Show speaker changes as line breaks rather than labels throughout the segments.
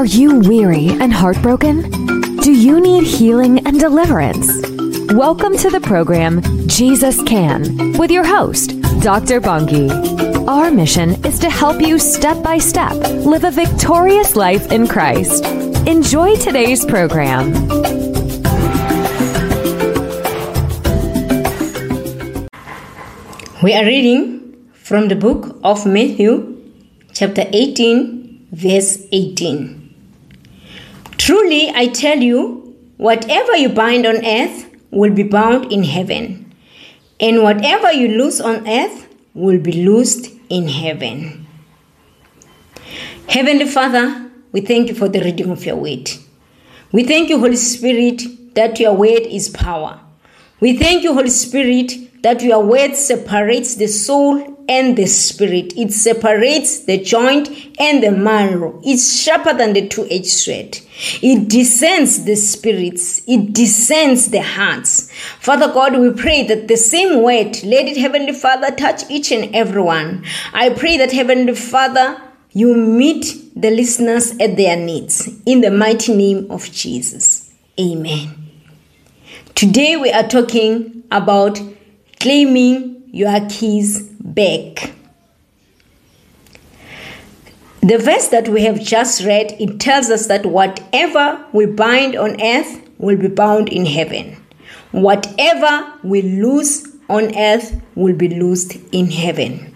Are you weary and heartbroken? Do you need healing and deliverance? Welcome to the program Jesus Can with your host, Dr. Bongi. Our mission is to help you step by step live a victorious life in Christ. Enjoy today's program.
We are reading from the book of Matthew, chapter 18, verse 18. Truly, I tell you, whatever you bind on earth will be bound in heaven, and whatever you loose on earth will be loosed in heaven. Heavenly Father, we thank you for the reading of your word. We thank you, Holy Spirit, that your word is power. We thank you, Holy Spirit, that your word separates the soul and the spirit. It separates the joint and the marrow. It's sharper than the two edged sword. It descends the spirits. It descends the hearts. Father God, we pray that the same word, let it, Heavenly Father, touch each and every one. I pray that, Heavenly Father, you meet the listeners at their needs. In the mighty name of Jesus. Amen. Today we are talking about claiming your keys back. The verse that we have just read, it tells us that whatever we bind on earth will be bound in heaven. Whatever we lose on earth will be loosed in heaven.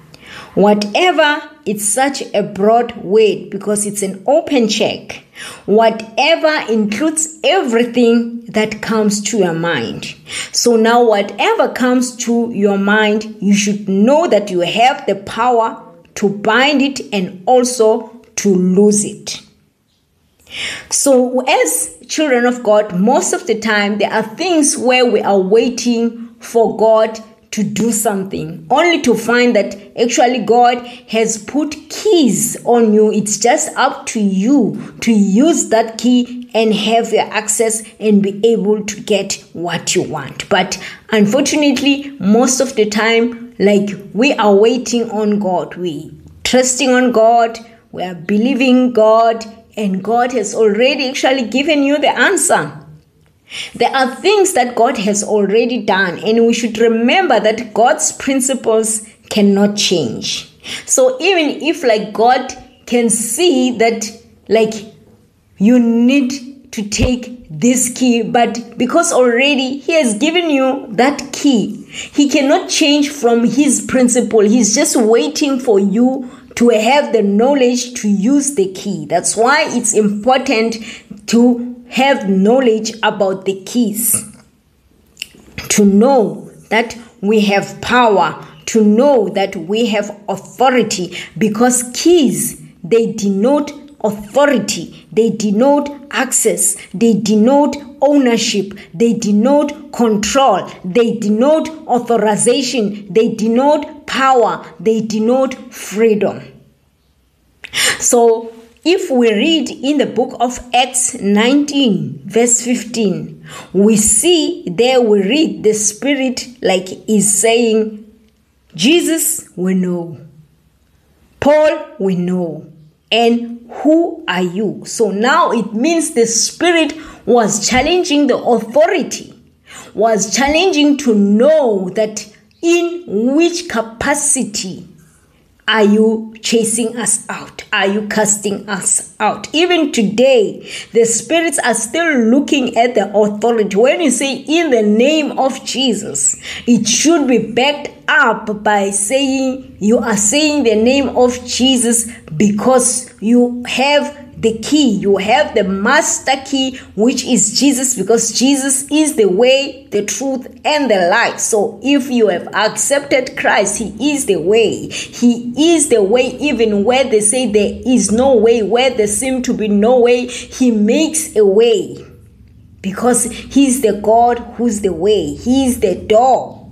Whatever, it's such a broad word because it's an open check. Whatever includes everything that comes to your mind. So now, whatever comes to your mind, you should know that you have the power to bind it and also to lose it. So, as children of God, most of the time there are things where we are waiting for God to do something, only to find that actually God has put keys on you. It's just up to you to use that key and have your access and be able to get what you want. But unfortunately, most of the time, like we are waiting on God, we trusting on God, we are believing God, and God has already actually given you the answer. There are things that God has already done, and we should remember that God's principles cannot change. So even if like God can see that like you need to take this key, but because already He has given you that key, He cannot change from His principle. He's just waiting for you to have the knowledge to use the key. That's why it's important to have knowledge about the keys, to know that we have power, to know that we have authority, because keys they denote authority, they denote access, they denote ownership, they denote control, they denote authorization, they denote power, they denote freedom. So if we read in the book of Acts 19, verse 15, we see there we read the Spirit like is saying, Jesus, we know. Paul, we know. And who are you? So now it means the Spirit was challenging the authority, was challenging to know that in which capacity are you chasing us out? Are you casting us out? Even today, the spirits are still looking at the authority. When you say in the name of Jesus, it should be backed up by saying you are saying the name of Jesus because you have the key. You have the master key, which is Jesus, because Jesus is the way, the truth, and the life. So if you have accepted Christ, He is the way. He is the way, even where they say there is no way, where there seem to be no way, He makes a way. Because He's the God who's the way, He is the door.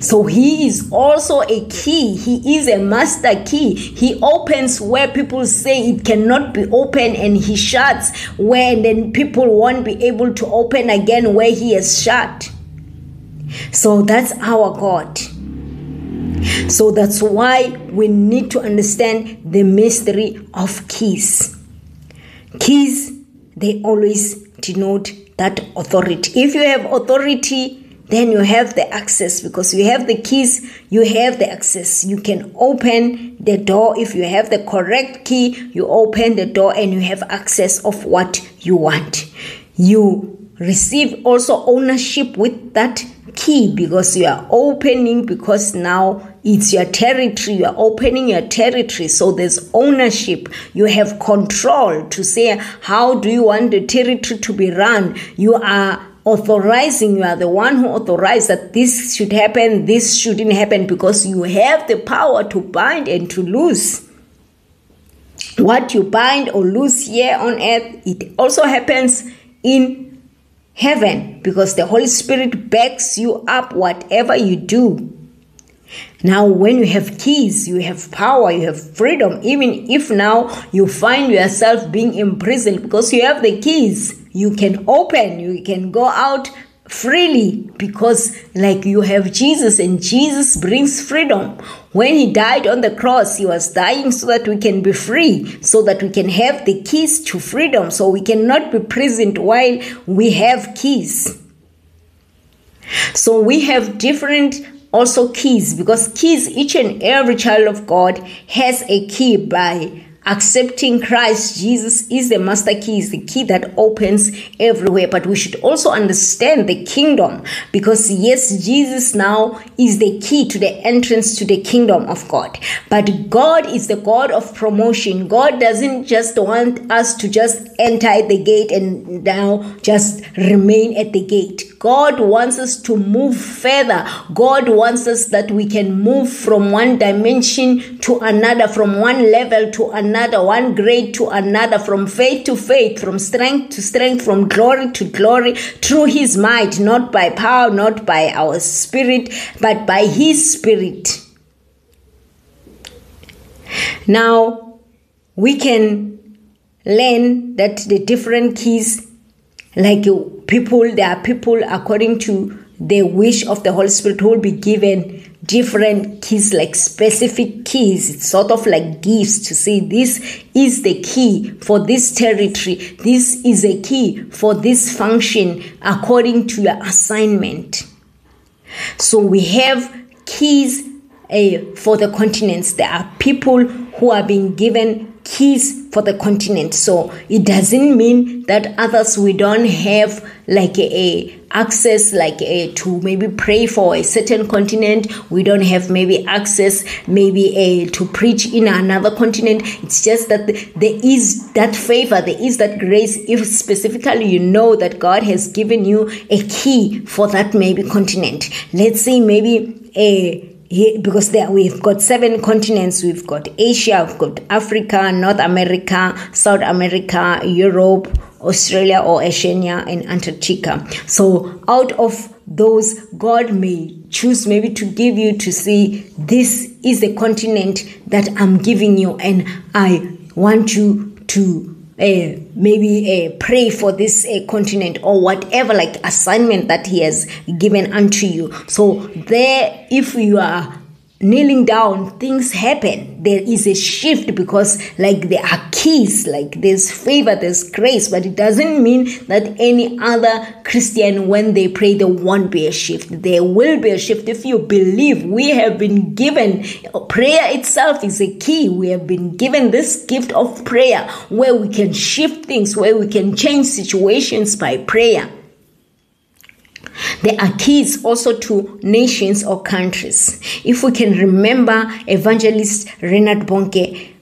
So he is also a key. He is a master key. He opens where people say it cannot be open and he shuts where then people won't be able to open again where he has shut. So that's our God. So that's why we need to understand the mystery of keys. keys, they always denote that authority. If you have authority, then you have the access because you have the keys, you have the access. You can open the door. If you have the correct key, you open the door and you have access of what you want. You receive also ownership with that key because you are opening because now it's your territory you are opening your territory so there's ownership you have control to say how do you want the territory to be run you are authorizing you are the one who authorized that this should happen this shouldn't happen because you have the power to bind and to loose what you bind or loose here on earth it also happens in heaven because the Holy Spirit backs you up whatever you do. Now, when you have keys, you have power, you have freedom. Even if now you find yourself being imprisoned because you have the keys, you can open, you can go out freely because like you have Jesus and Jesus brings freedom. When he died on the cross, he was dying so that we can be free, so that we can have the keys to freedom, so we cannot be prisoned while we have keys. So we have different also keys because keys each and every child of God has a key by accepting Christ Jesus is the master key, is the key that opens everywhere. But we should also understand the kingdom because, yes, Jesus now is the key to the entrance to the kingdom of God. But God is the God of promotion. God doesn't just want us to just enter the gate and now just remain at the gate. God wants us to move further. God wants us that we can move from one dimension to another, from one level to another, one grade to another, from faith to faith, from strength to strength, from glory to glory, through His might, not by power, not by our spirit, but by His spirit. Now, we can learn that the different keys like people there are people according to the wish of the holy spirit will be given different keys like specific keys. It's sort of like gifts to say this is the key for this territory. This is a key for this function according to your assignment. So we have keys uh, for the continents. There are people who are being given keys for the continent. So it doesn't mean that others we don't have like a, a access like a, to maybe pray for a certain continent. We don't have maybe access maybe a, to preach in another continent. It's just that there is that favor there is that grace if specifically you know that god has given you a key for that maybe continent. Let's say maybe a because there we've got seven continents. We've got asia we've got africa north america south america europe australia or oceania and antarctica. So out of those god may choose maybe to give you to see this is the continent that i'm giving you and i want you to maybe uh, pray for this uh, continent or whatever like assignment that he has given unto you. So there if you are kneeling down things happen. There is a shift because like there are keys like there's favor there's grace but it doesn't mean that any other christian when they pray there won't be a shift. There will be a shift if you believe. We have been given prayer itself is a key. We have been given this gift of prayer where we can shift things where we can change situations by prayer there are keys also to nations or countries. If we can remember Evangelist Reinhard Bonnke,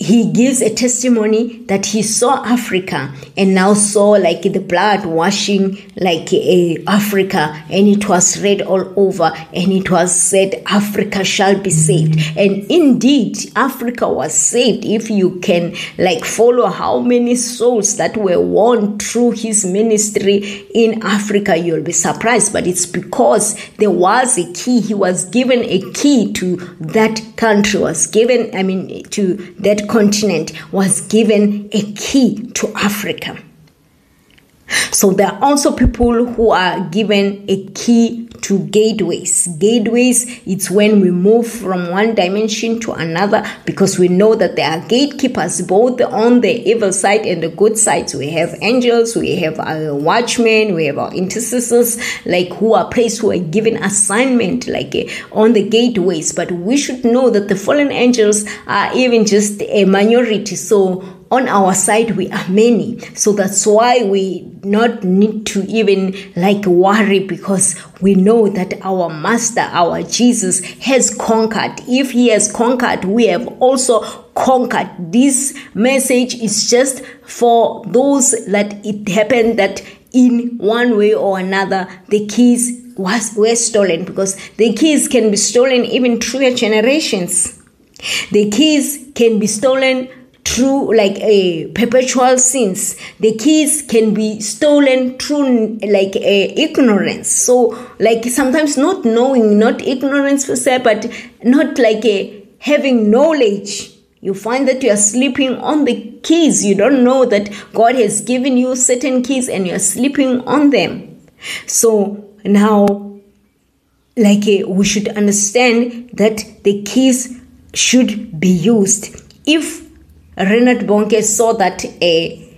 he gives a testimony that he saw Africa and now saw like the blood washing like uh, Africa and it was read all over and it was said Africa shall be saved. And indeed Africa was saved. If you can like follow how many souls that were won through his ministry in Africa you'll be surprised. But it's because there was a key. He was given a key to that country was given I mean to that continent was given a key to Africa. So there are also people who are given a key to gateways. Gateways, it's when we move from one dimension to another because we know that there are gatekeepers both on the evil side and the good side. We have angels, we have our watchmen, we have our intercessors, like who are placed, who are given assignment, like uh, on the gateways. But we should know that the fallen angels are even just a minority. So on our side we are many. So that's why we not need to even like worry because we know that our master our jesus has conquered. If he has conquered we have also conquered. This message is just for those that it happened that in one way or another the keys was were stolen because the keys can be stolen even through your generations. The keys can be stolen through like a perpetual sins. The keys can be stolen through like a ignorance. So like sometimes not knowing not ignorance per se but not like a having knowledge. You find that you are sleeping on the keys. You don't know that god has given you certain keys and you are sleeping on them. So now like we should understand that the keys should be used. If Reinhard Bonnke saw that a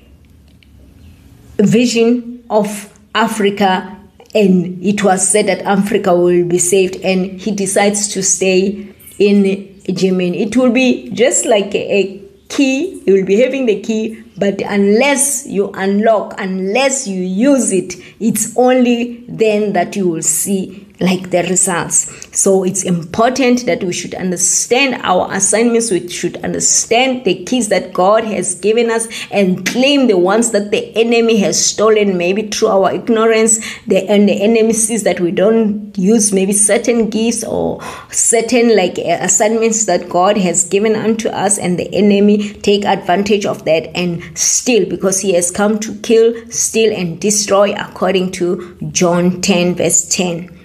vision of Africa and it was said that Africa will be saved and he decides to stay in Germany. It will be just like a, key, you will be having the key, but unless you unlock, unless you use it, it's only then that you will see like the results. So it's important that we should understand our assignments, we should understand the keys that God has given us and claim the ones that the enemy has stolen, maybe through our ignorance, the and the enemy sees that we don't use maybe certain gifts or certain like uh, assignments that God has given unto us, and the enemy take advantage of that and steal because he has come to kill, steal, and destroy according to John 10, verse 10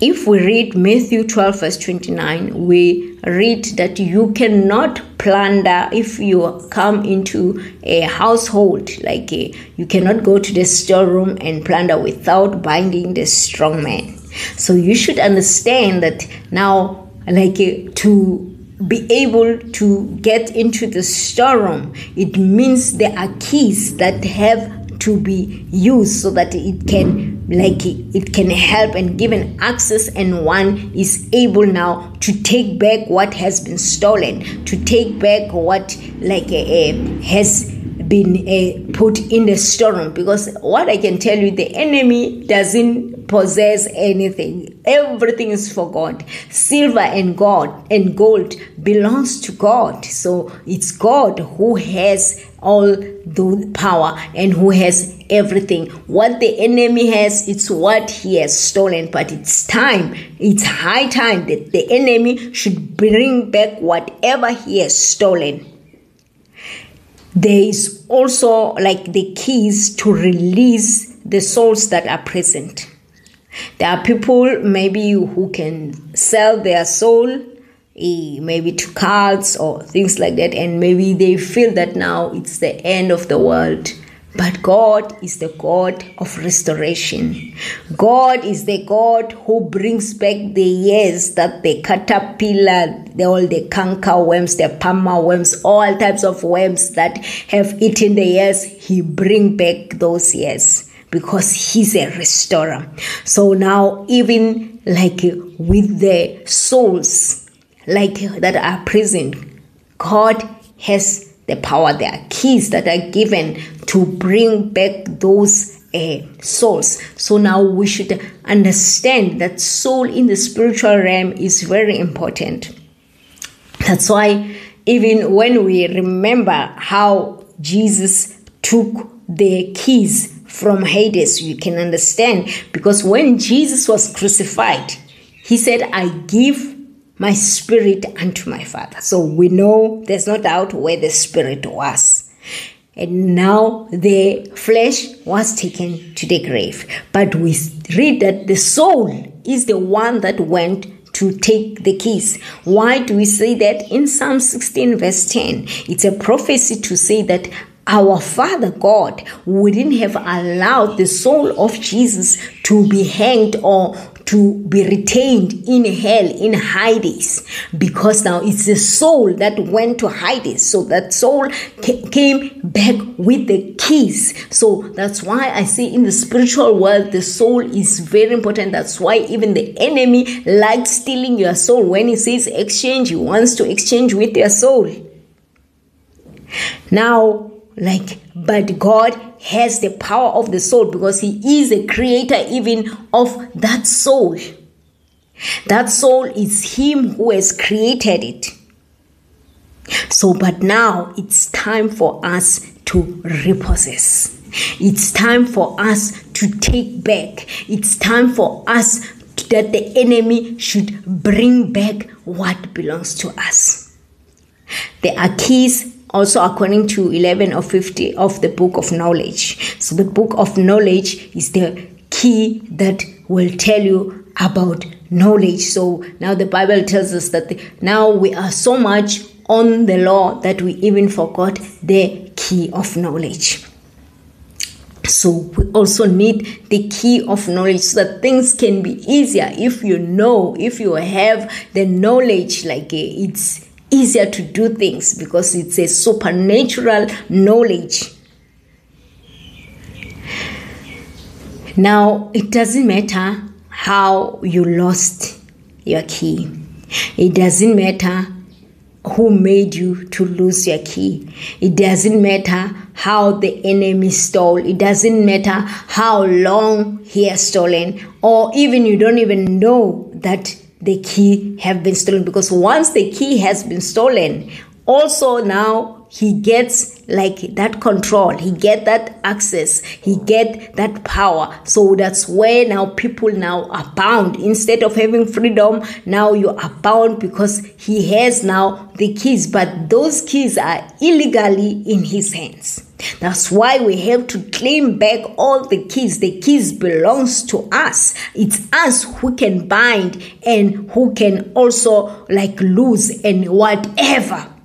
if we read Matthew 12, verse 29, we read that you cannot plunder if you come into a household, like a, you cannot go to the storeroom and plunder without binding the strong man. So you should understand that now, like a, to be able to get into the storeroom, it means there are keys that have to be used so that it can like it can help and give an access and one is able now to take back what has been stolen to take back what like uh, has been uh, put in the storeroom because what i can tell you the enemy doesn't possess anything. Everything is for god. Silver and gold and gold belongs to god. So it's god who has all the power and who has everything. What the enemy has, it's what he has stolen. But it's time, it's high time that the enemy should bring back whatever he has stolen. There is also like the keys to release the souls that are present. There are people maybe who can sell their soul maybe to cults or things like that, and maybe they feel that now it's the end of the world. But God is the God of restoration. God is the God who brings back the years that the caterpillar, the, all the canker worms, the palmer worms, all types of worms that have eaten the years, He bring back those years because He's a restorer. So now, even like with the souls, like that are present. God has the power. There are keys that are given to bring back those uh, souls. So now we should understand that soul in the spiritual realm is very important. That's why even when we remember how Jesus took the keys from Hades, you can understand because when Jesus was crucified, he said, I give my spirit unto my father. So we know there's no doubt where the spirit was. And now the flesh was taken to the grave. But we read that the soul is the one that went to take the keys. Why do we say that? In Psalm 16, verse 10, it's a prophecy to say that our Father God wouldn't have allowed the soul of Jesus to be hanged or to be retained in hell in Hades because now it's the soul that went to Hades. So that soul came back with the keys. So that's why I say in the spiritual world the soul is very important. That's why even the enemy likes stealing your soul. When he says exchange he wants to exchange with your soul. Now like but god has the power of the soul because he is the creator even of that soul. That soul is him who has created it. So but now it's time for us to repossess. It's time for us to take back. It's time for us that the enemy should bring back what belongs to us. There are keys also according to 11 or 50 of the book of knowledge. So the book of knowledge is the key that will tell you about knowledge. So now the Bible tells us that the, now we are so much on the law that we even forgot the key of knowledge. So we also need the key of knowledge so that things can be easier if you know, if you have the knowledge, like eh, it's easier to do things because it's a supernatural knowledge. Now, it doesn't matter how you lost your key, it doesn't matter who made you to lose your key. It doesn't matter how the enemy stole. It doesn't matter how long he has stolen, or even you don't even know that the key have been stolen because once the key has been stolen also now he gets like that control he get that access he get that power so that's where now people now are bound instead of having freedom now you are bound because he has now the keys but those keys are illegally in his hands that's why we have to claim back all the keys. The keys belongs to us. It's us who can bind and who can also like lose and whatever.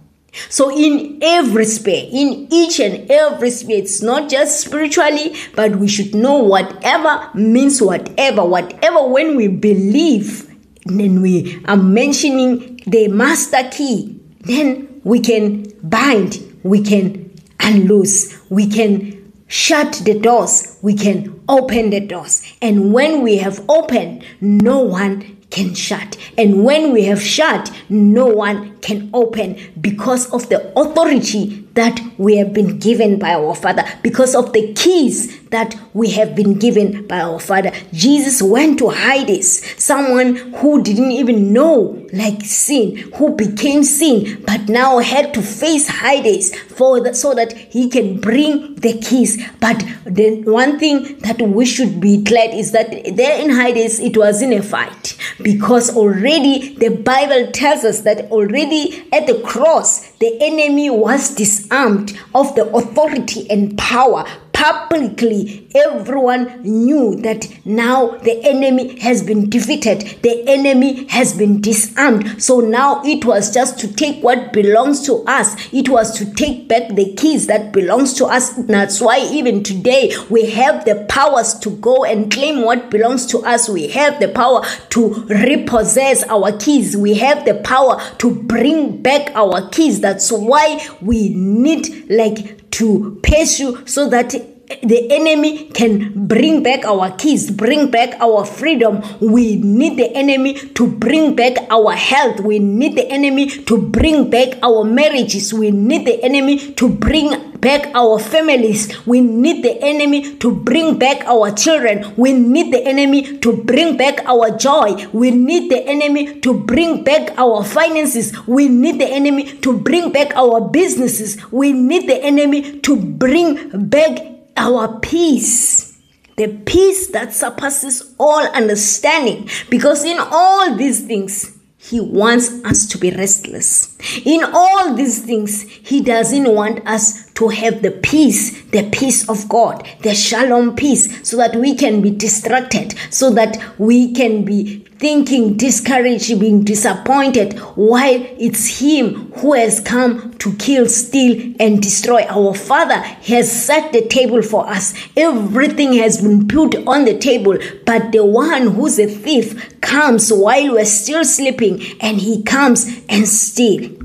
So in every sphere, in each and every sphere, it's not just spiritually, but we should know whatever means whatever, whatever when we believe, then we are mentioning the master key, then we can bind, we can unloose. We can shut the doors. We can open the doors. And when we have opened, no one can shut. And when we have shut, no one can open because of the authority that we have been given by our Father, because of the keys that we have been given by our Father. Jesus went to Hades, someone who didn't even know like sin, who became sin, but now had to face Hades for the, so that he can bring the keys. But the one thing that we should be glad is that there in Hades it was in a fight because already the Bible tells us that already at the cross the enemy was disarmed of the authority and power publicly everyone knew that now the enemy has been defeated the enemy has been disarmed. So now it was just to take what belongs to us. It was to take back the keys that belongs to us. That's why even today we have the powers to go and claim what belongs to us. We have the power to repossess our keys. We have the power to bring back our keys. That's why we need like to pursue so that the enemy can bring back our keys, bring back our freedom. We need the enemy to bring back our health. We need the enemy to bring back our marriages. We need the enemy to bring back our families. We need the enemy to bring back our children. We need the enemy to bring back our joy. We need the enemy to bring back our finances. We need the enemy to bring back our businesses. We need the enemy to bring back our peace, the peace that surpasses all understanding. Because in all these things, he wants us to be restless. In all these things, He doesn't want us to have the peace, the peace of God, the shalom peace, so that we can be distracted, so that we can be thinking, discouraged, being disappointed, while it's Him who has come to kill, steal, and destroy. Our Father has set the table for us. Everything has been put on the table, but the one who's a thief comes while we're still sleeping and he comes and steals.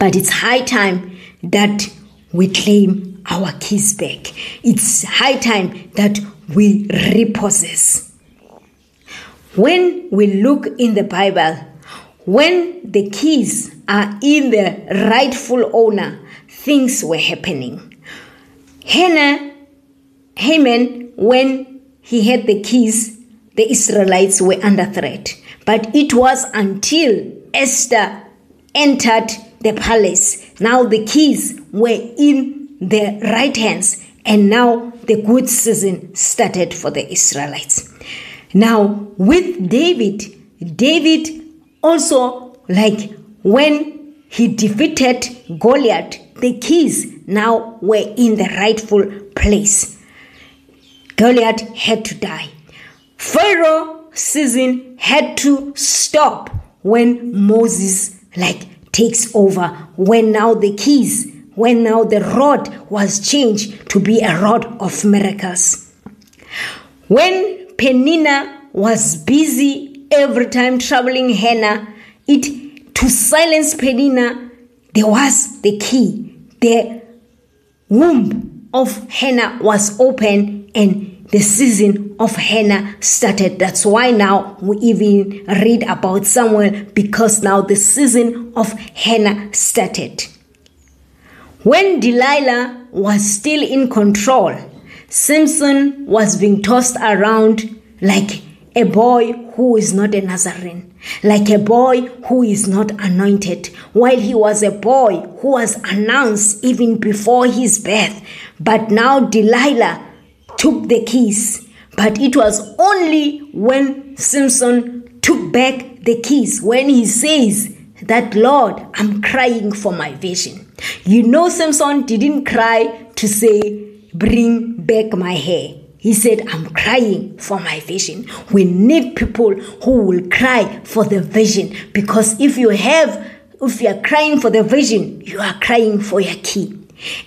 But it's high time that we claim our keys back. It's high time that we repossess. When we look in the Bible, when the keys are in the rightful owner, things were happening. Hannah, Haman, when he had the keys, the Israelites were under threat. But it was until Esther entered the palace. Now the keys were in the right hands, and now the good season started for the Israelites. Now, with David, David also, like when he defeated Goliath, the keys now were in the rightful place. Goliath had to die. Pharaoh season had to stop when Moses like takes over, when now the keys, when now the rod was changed to be a rod of miracles. When Penina was busy every time troubling Hannah. It to silence Penina, there was the key. The womb of Hannah was open and the season of Hannah started. That's why now we even read about Samuel because now the season of Hannah started. When Delilah was still in control, Samson was being tossed around like a boy who is not a Nazarene, like a boy who is not anointed, while he was a boy who was announced even before his birth. But now Delilah took the keys. But it was only when Simpson took back the keys, when he says that, Lord, I'm crying for my vision. You know, Simpson didn't cry to say, Bring back my hair. He said, I'm crying for my vision. We need people who will cry for the vision because if you have, if you are crying for the vision, you are crying for your key.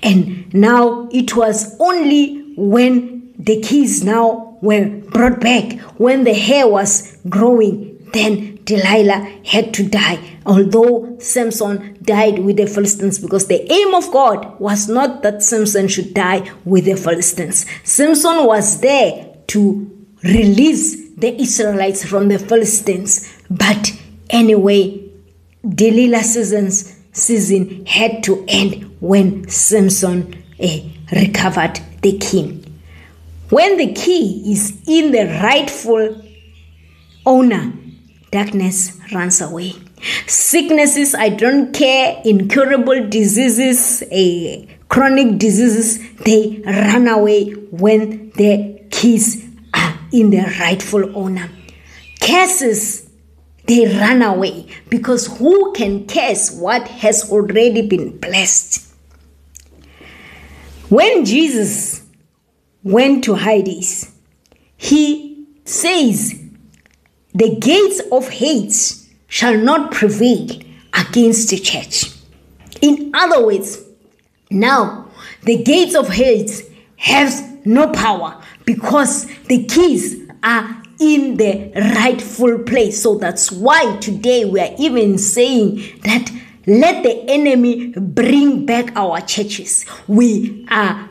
And now it was only when the keys now were brought back, when the hair was growing, then Delilah had to die although Samson died with the Philistines, because the aim of God was not that Samson should die with the Philistines. Samson was there to release the Israelites from the Philistines. But anyway, Delilah season's season had to end when Samson eh, recovered the king. When the key is in the rightful owner, darkness runs away. Sicknesses, I don't care, incurable diseases, a chronic diseases, they run away when the keys are in their rightful owner. Curses, they run away because who can curse what has already been blessed? When Jesus went to Hades, he says, The gates of hate shall not prevail against the church. In other words, now the gates of hate have no power because the keys are in the rightful place. So that's why today we are even saying that let the enemy bring back our churches. We are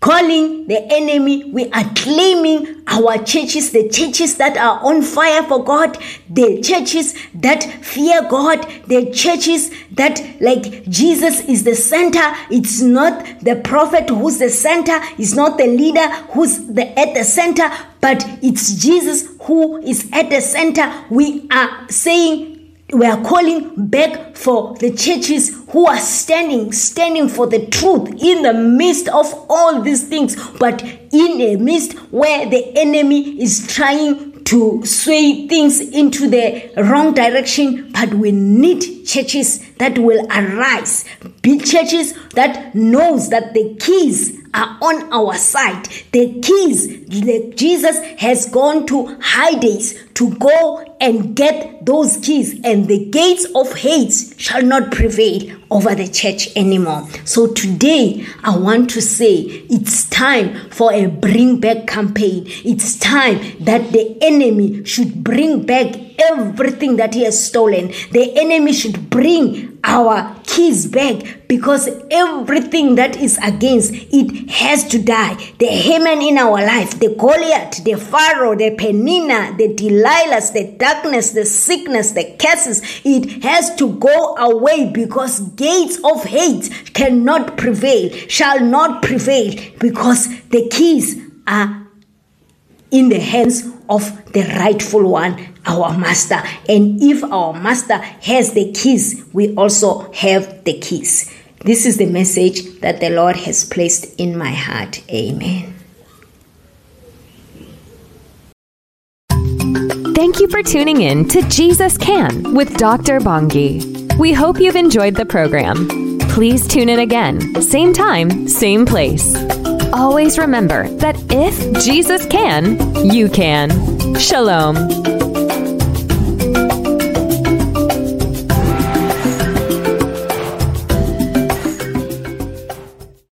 calling the enemy. We are claiming our churches, the churches that are on fire for God, the churches that fear God, the churches that, like Jesus is the center. It's not the prophet who's the center, it's not the leader who's the, at the center, but it's Jesus who is at the center. We are saying we are calling back for the churches who are standing standing for the truth in the midst of all these things but in a midst where the enemy is trying to sway things into the wrong direction. But we need churches that will arise be churches that knows that the keys are on our side. The keys, the, Jesus has gone to Hades to go and get those keys, and the gates of hate shall not prevail over the church anymore. So today, I want to say it's time for a bring back campaign. It's time that the enemy should bring back everything that he has stolen. The enemy should bring our keys back because everything that is against it has to die. The Haman in our life, the Goliath, the Pharaoh, the Penina, the Delilahs, the darkness, the sickness, the curses, it has to go away because gates of hate cannot prevail, shall not prevail because the keys are in the hands of the rightful one, our master. And if our master has the keys, we also have the keys. This is the message that the Lord has placed in my heart. Amen.
Thank you for tuning in to Jesus Can with Dr. Bongi. We hope you've enjoyed the program. Please tune in again, same time, same place. Always remember that if Jesus can, you can. Shalom.